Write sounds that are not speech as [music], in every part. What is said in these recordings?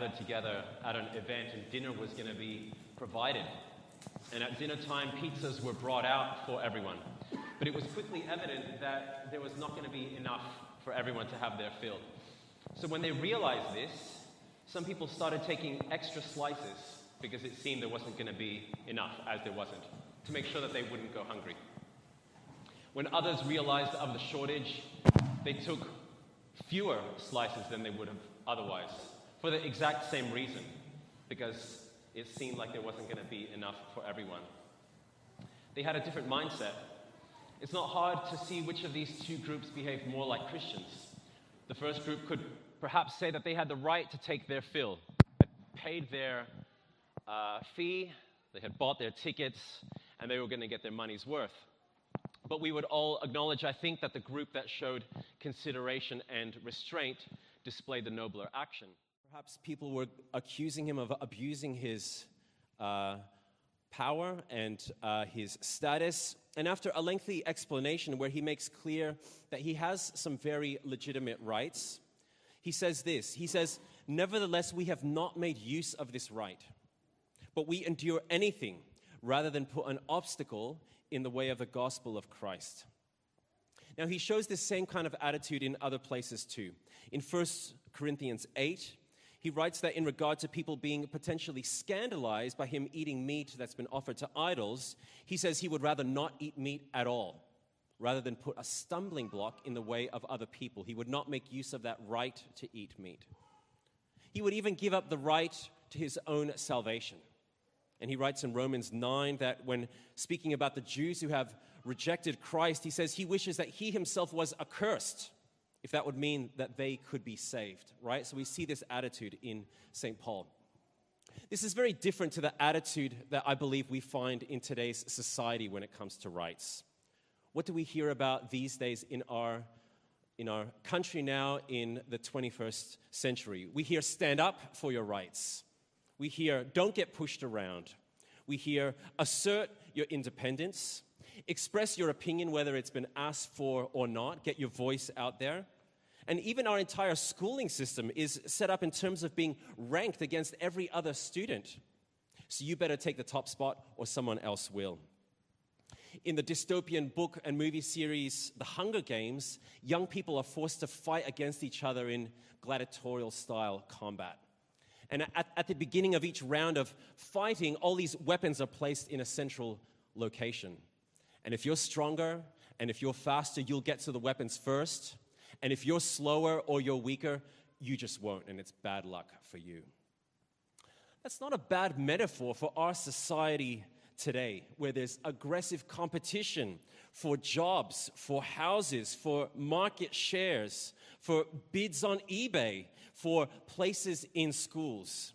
gathered together at an event and dinner was going to be provided. And at dinner time, pizzas were brought out for everyone. But it was quickly evident that there was not going to be enough for everyone to have their fill. So when they realized this, some people started taking extra slices because it seemed there wasn't going to be enough, as there wasn't, to make sure that they wouldn't go hungry. When others realized of the shortage, they took fewer slices than they would have otherwise for the exact same reason, because it seemed like there wasn't going to be enough for everyone. They had a different mindset. It's not hard to see which of these two groups behaved more like Christians. The first group could perhaps say that they had the right to take their fill, they paid their uh, fee, they had bought their tickets, and they were going to get their money's worth. But we would all acknowledge, I think, that the group that showed consideration and restraint displayed the nobler action. Perhaps people were accusing him of abusing his uh, power and uh, his status. And after a lengthy explanation where he makes clear that he has some very legitimate rights, he says this He says, Nevertheless, we have not made use of this right, but we endure anything rather than put an obstacle in the way of the gospel of Christ. Now, he shows this same kind of attitude in other places too. In 1 Corinthians 8, he writes that in regard to people being potentially scandalized by him eating meat that's been offered to idols, he says he would rather not eat meat at all, rather than put a stumbling block in the way of other people. He would not make use of that right to eat meat. He would even give up the right to his own salvation. And he writes in Romans 9 that when speaking about the Jews who have rejected Christ, he says he wishes that he himself was accursed, if that would mean that they could be saved, right? So we see this attitude in St. Paul. This is very different to the attitude that I believe we find in today's society when it comes to rights. What do we hear about these days in our, in our country now in the 21st century? We hear stand up for your rights. We hear, don't get pushed around. We hear, assert your independence. Express your opinion, whether it's been asked for or not. Get your voice out there. And even our entire schooling system is set up in terms of being ranked against every other student. So you better take the top spot or someone else will. In the dystopian book and movie series The Hunger Games, young people are forced to fight against each other in gladiatorial style combat. And at, at the beginning of each round of fighting, all these weapons are placed in a central location. And if you're stronger and if you're faster, you'll get to the weapons first. And if you're slower or you're weaker, you just won't, and it's bad luck for you. That's not a bad metaphor for our society today, where there's aggressive competition for jobs, for houses, for market shares, for bids on eBay, for places in schools.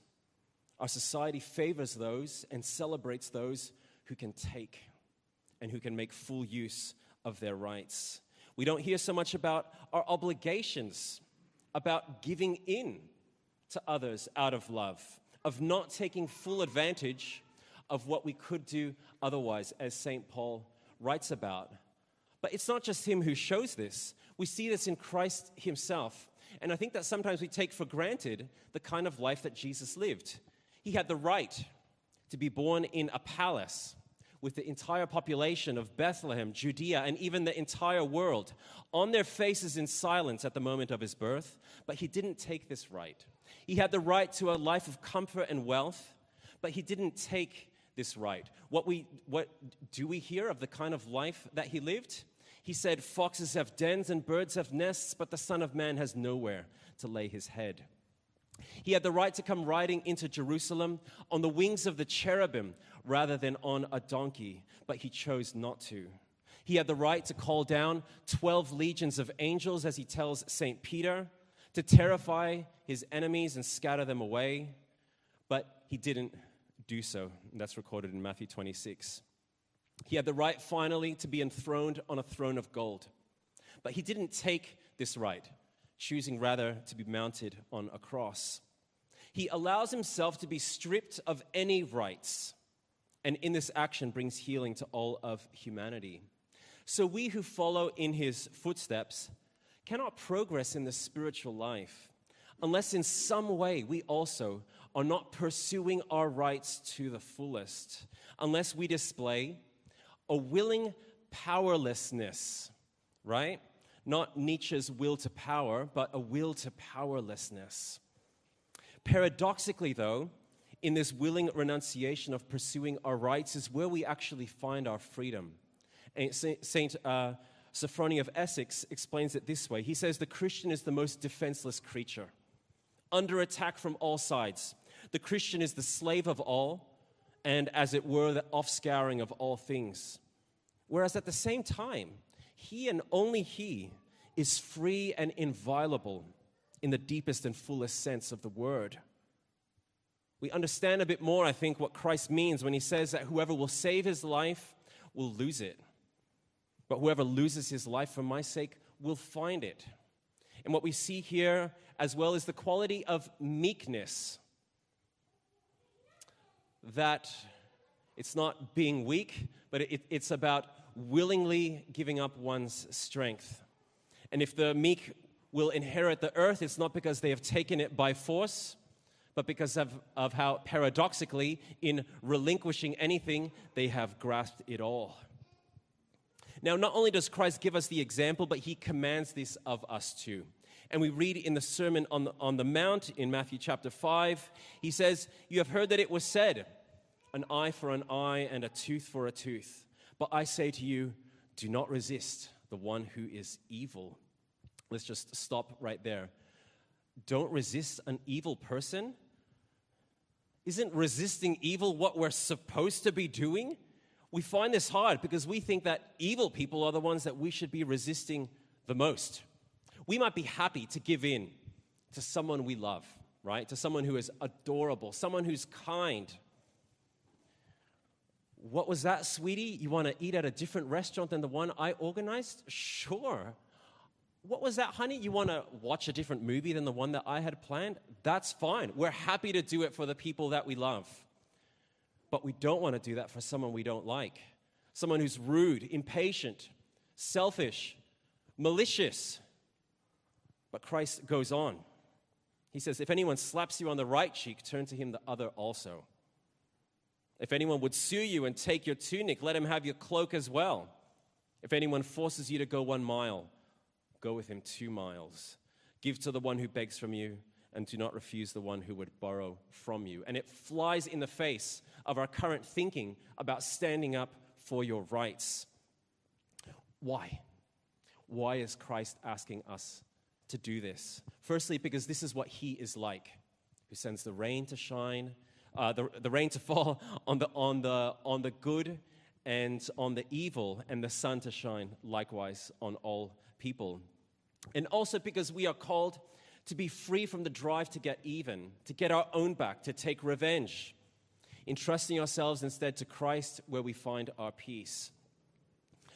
Our society favors those and celebrates those who can take and who can make full use of their rights. We don't hear so much about our obligations, about giving in to others out of love, of not taking full advantage of what we could do otherwise, as St. Paul writes about. But it's not just him who shows this. We see this in Christ himself. And I think that sometimes we take for granted the kind of life that Jesus lived. He had the right to be born in a palace with the entire population of Bethlehem, Judea, and even the entire world on their faces in silence at the moment of his birth. But he didn't take this right. He had the right to a life of comfort and wealth, but he didn't take this right. What, we, what do we hear of the kind of life that he lived? He said, Foxes have dens and birds have nests, but the Son of Man has nowhere to lay his head. He had the right to come riding into Jerusalem on the wings of the cherubim rather than on a donkey, but he chose not to. He had the right to call down 12 legions of angels, as he tells St. Peter, to terrify his enemies and scatter them away, but he didn't do so. That's recorded in Matthew 26. He had the right finally to be enthroned on a throne of gold. But he didn't take this right, choosing rather to be mounted on a cross. He allows himself to be stripped of any rights, and in this action brings healing to all of humanity. So we who follow in his footsteps cannot progress in the spiritual life unless in some way we also are not pursuing our rights to the fullest, unless we display a willing powerlessness, right? Not Nietzsche's will to power, but a will to powerlessness. Paradoxically, though, in this willing renunciation of pursuing our rights is where we actually find our freedom. And Saint uh, Sophrony of Essex explains it this way He says, The Christian is the most defenseless creature, under attack from all sides. The Christian is the slave of all, and as it were, the offscouring of all things. Whereas at the same time, he and only he is free and inviolable in the deepest and fullest sense of the word. We understand a bit more, I think, what Christ means when he says that whoever will save his life will lose it. But whoever loses his life for my sake will find it. And what we see here as well is the quality of meekness. That it's not being weak, but it, it's about willingly giving up one's strength. And if the meek will inherit the earth, it's not because they have taken it by force, but because of, of how paradoxically, in relinquishing anything, they have grasped it all. Now, not only does Christ give us the example, but he commands this of us too. And we read in the Sermon on the, on the Mount in Matthew chapter 5, he says, You have heard that it was said, an eye for an eye and a tooth for a tooth. But I say to you, do not resist the one who is evil. Let's just stop right there. Don't resist an evil person. Isn't resisting evil what we're supposed to be doing? We find this hard because we think that evil people are the ones that we should be resisting the most. We might be happy to give in to someone we love, right? To someone who is adorable, someone who's kind, what was that, sweetie? You want to eat at a different restaurant than the one I organized? Sure. What was that, honey? You want to watch a different movie than the one that I had planned? That's fine. We're happy to do it for the people that we love. But we don't want to do that for someone we don't like. Someone who's rude, impatient, selfish, malicious. But Christ goes on. He says, If anyone slaps you on the right cheek, turn to him the other also. If anyone would sue you and take your tunic, let him have your cloak as well. If anyone forces you to go one mile, go with him two miles. Give to the one who begs from you, and do not refuse the one who would borrow from you. And it flies in the face of our current thinking about standing up for your rights. Why? Why is Christ asking us to do this? Firstly, because this is what he is like, who sends the rain to shine uh, the, the rain to [laughs] fall on the, on, the, on the good and on the evil, and the sun to shine likewise on all people. And also because we are called to be free from the drive to get even, to get our own back, to take revenge, entrusting ourselves instead to Christ where we find our peace.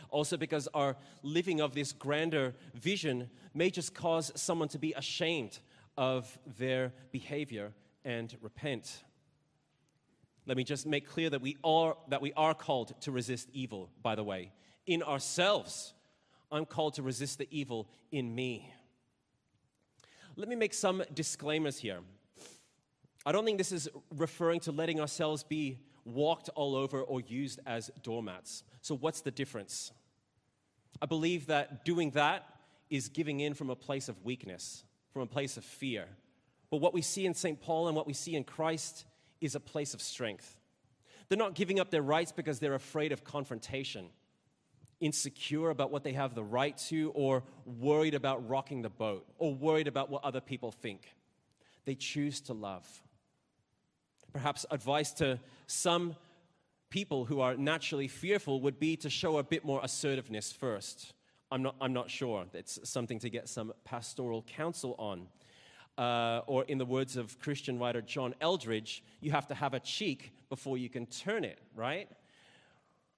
Also, because our living of this grander vision may just cause someone to be ashamed of their behavior and repent. Let me just make clear that we are, that we are called to resist evil, by the way. In ourselves, I'm called to resist the evil in me. Let me make some disclaimers here. I don't think this is referring to letting ourselves be walked all over or used as doormats. So, what's the difference? I believe that doing that is giving in from a place of weakness, from a place of fear. But what we see in St. Paul and what we see in Christ is a place of strength. They're not giving up their rights because they're afraid of confrontation, insecure about what they have the right to, or worried about rocking the boat, or worried about what other people think. They choose to love. Perhaps advice to some people who are naturally fearful would be to show a bit more assertiveness first. I'm not, I'm not sure. It's something to get some pastoral counsel on uh, or in the words of Christian writer John Eldredge, you have to have a cheek before you can turn it, right?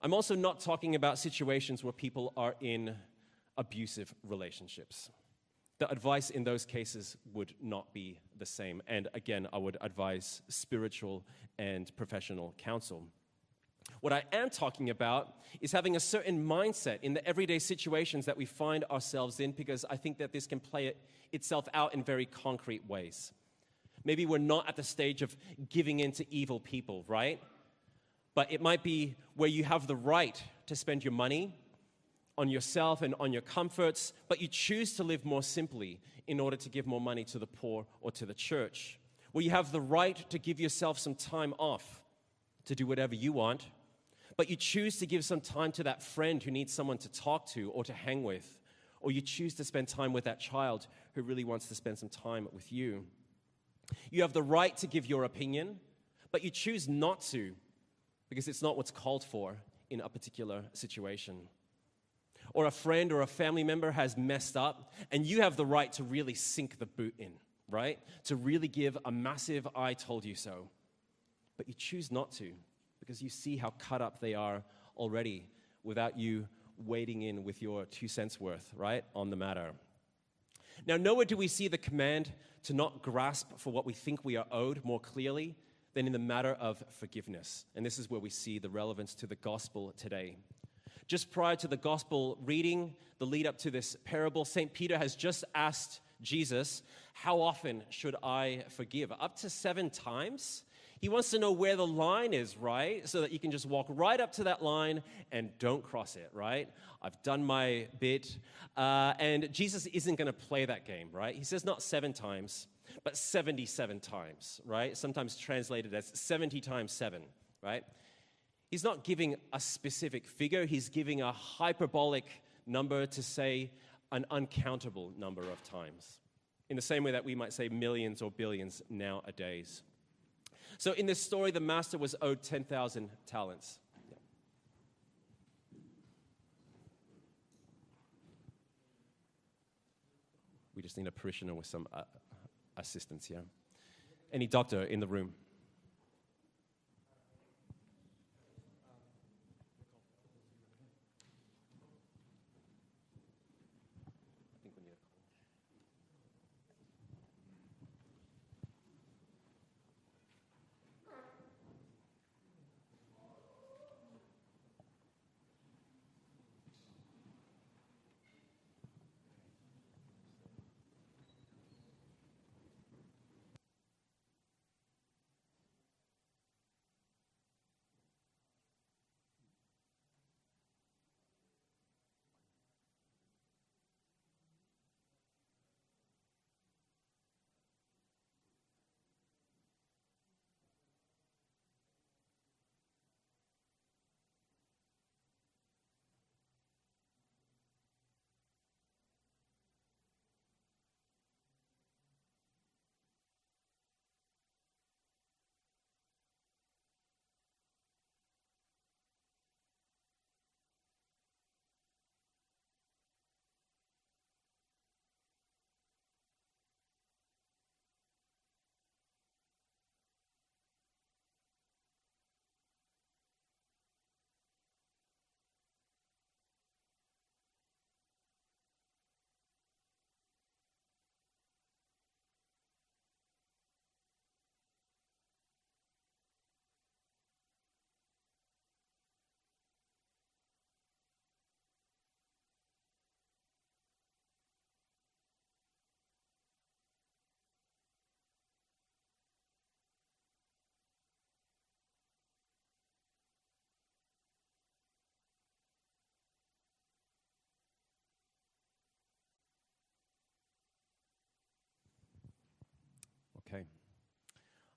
I'm also not talking about situations where people are in abusive relationships. The advice in those cases would not be the same. And again, I would advise spiritual and professional counsel. What I am talking about is having a certain mindset in the everyday situations that we find ourselves in, because I think that this can play it itself out in very concrete ways. Maybe we're not at the stage of giving in to evil people, right? But it might be where you have the right to spend your money on yourself and on your comforts, but you choose to live more simply in order to give more money to the poor or to the church. Where you have the right to give yourself some time off to do whatever you want, but you choose to give some time to that friend who needs someone to talk to or to hang with, or you choose to spend time with that child who really wants to spend some time with you. You have the right to give your opinion, but you choose not to because it's not what's called for in a particular situation. Or a friend or a family member has messed up, and you have the right to really sink the boot in, right? To really give a massive I told you so. But you choose not to because you see how cut up they are already without you wading in with your two cents worth, right, on the matter. Now, nowhere do we see the command to not grasp for what we think we are owed more clearly than in the matter of forgiveness. And this is where we see the relevance to the gospel today. Just prior to the gospel reading, the lead up to this parable, St. Peter has just asked Jesus, How often should I forgive? Up to seven times? He wants to know where the line is, right? So that you can just walk right up to that line and don't cross it, right? I've done my bit. Uh, and Jesus isn't going to play that game, right? He says not seven times, but 77 times, right? Sometimes translated as 70 times seven, right? He's not giving a specific figure, he's giving a hyperbolic number to say an uncountable number of times. In the same way that we might say millions or billions nowadays. So in this story, the master was owed 10,000 talents. We just need a parishioner with some uh, assistance here. Any doctor in the room?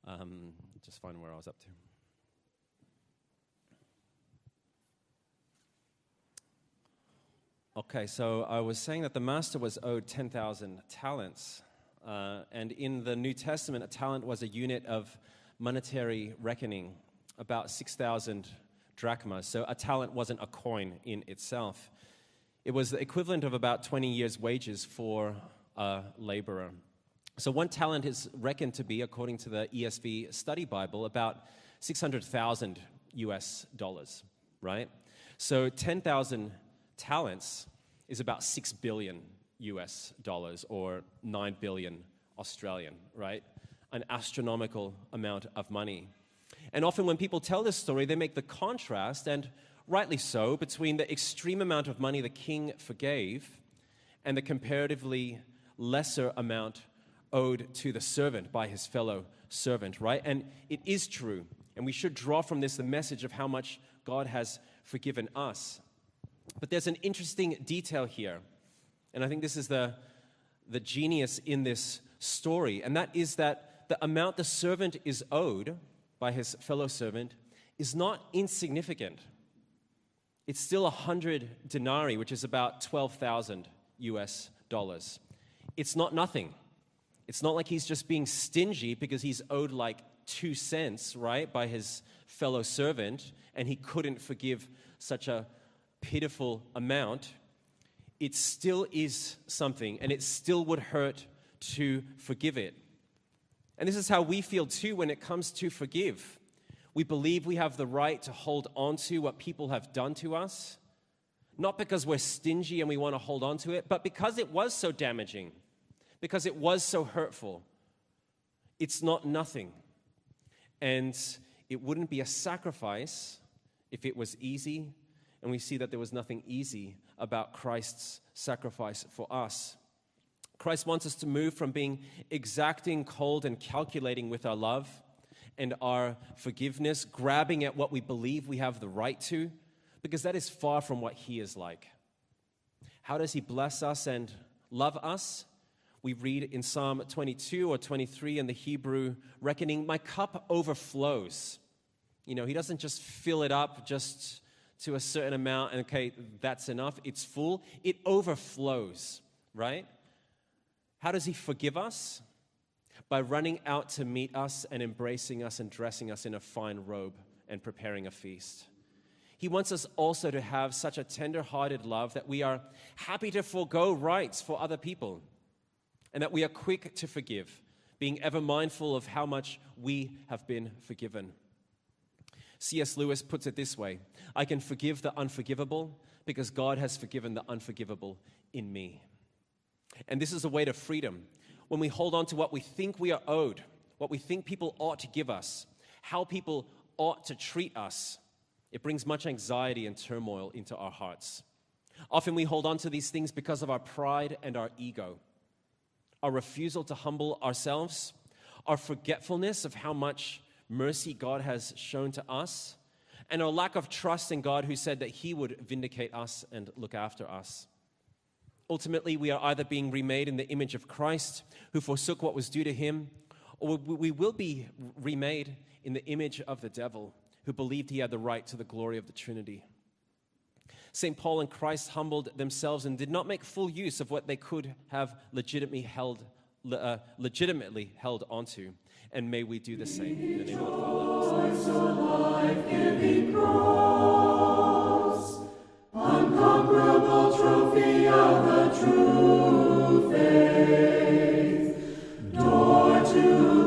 Um, just find where I was up to. Okay, so I was saying that the master was owed 10,000 talents. Uh, and in the New Testament, a talent was a unit of monetary reckoning, about 6,000 drachmas. So a talent wasn't a coin in itself, it was the equivalent of about 20 years' wages for a laborer. So, one talent is reckoned to be, according to the ESV Study Bible, about 600,000 US dollars, right? So, 10,000 talents is about 6 billion US dollars or 9 billion Australian, right? An astronomical amount of money. And often, when people tell this story, they make the contrast, and rightly so, between the extreme amount of money the king forgave and the comparatively lesser amount owed to the servant by his fellow servant, right? And it is true. And we should draw from this the message of how much God has forgiven us. But there's an interesting detail here. And I think this is the, the genius in this story. And that is that the amount the servant is owed by his fellow servant is not insignificant. It's still 100 denarii, which is about 12,000 US dollars. It's not nothing. It's not like he's just being stingy because he's owed like two cents, right, by his fellow servant, and he couldn't forgive such a pitiful amount. It still is something, and it still would hurt to forgive it. And this is how we feel too when it comes to forgive. We believe we have the right to hold on to what people have done to us, not because we're stingy and we want to hold on to it, but because it was so damaging, because it was so hurtful. It's not nothing. And it wouldn't be a sacrifice if it was easy. And we see that there was nothing easy about Christ's sacrifice for us. Christ wants us to move from being exacting, cold, and calculating with our love and our forgiveness, grabbing at what we believe we have the right to, because that is far from what He is like. How does He bless us and love us? We read in Psalm 22 or 23 in the Hebrew reckoning, My cup overflows. You know, He doesn't just fill it up just to a certain amount and, okay, that's enough. It's full. It overflows, right? How does He forgive us? by running out to meet us and embracing us and dressing us in a fine robe and preparing a feast. He wants us also to have such a tender hearted love that we are happy to forego rights for other people and that we are quick to forgive, being ever mindful of how much we have been forgiven. C.S. Lewis puts it this way I can forgive the unforgivable because God has forgiven the unforgivable in me. And this is a way to freedom when we hold on to what we think we are owed, what we think people ought to give us, how people ought to treat us, it brings much anxiety and turmoil into our hearts. Often we hold on to these things because of our pride and our ego, our refusal to humble ourselves, our forgetfulness of how much mercy God has shown to us, and our lack of trust in God who said that He would vindicate us and look after us. Ultimately, we are either being remade in the image of Christ, who forsook what was due to him, or we will be remade in the image of the devil, who believed he had the right to the glory of the Trinity. St. Paul and Christ humbled themselves and did not make full use of what they could have legitimately held, uh, legitimately held onto. And may we do the same. In the name of the Father. Trophy of the true faith, door to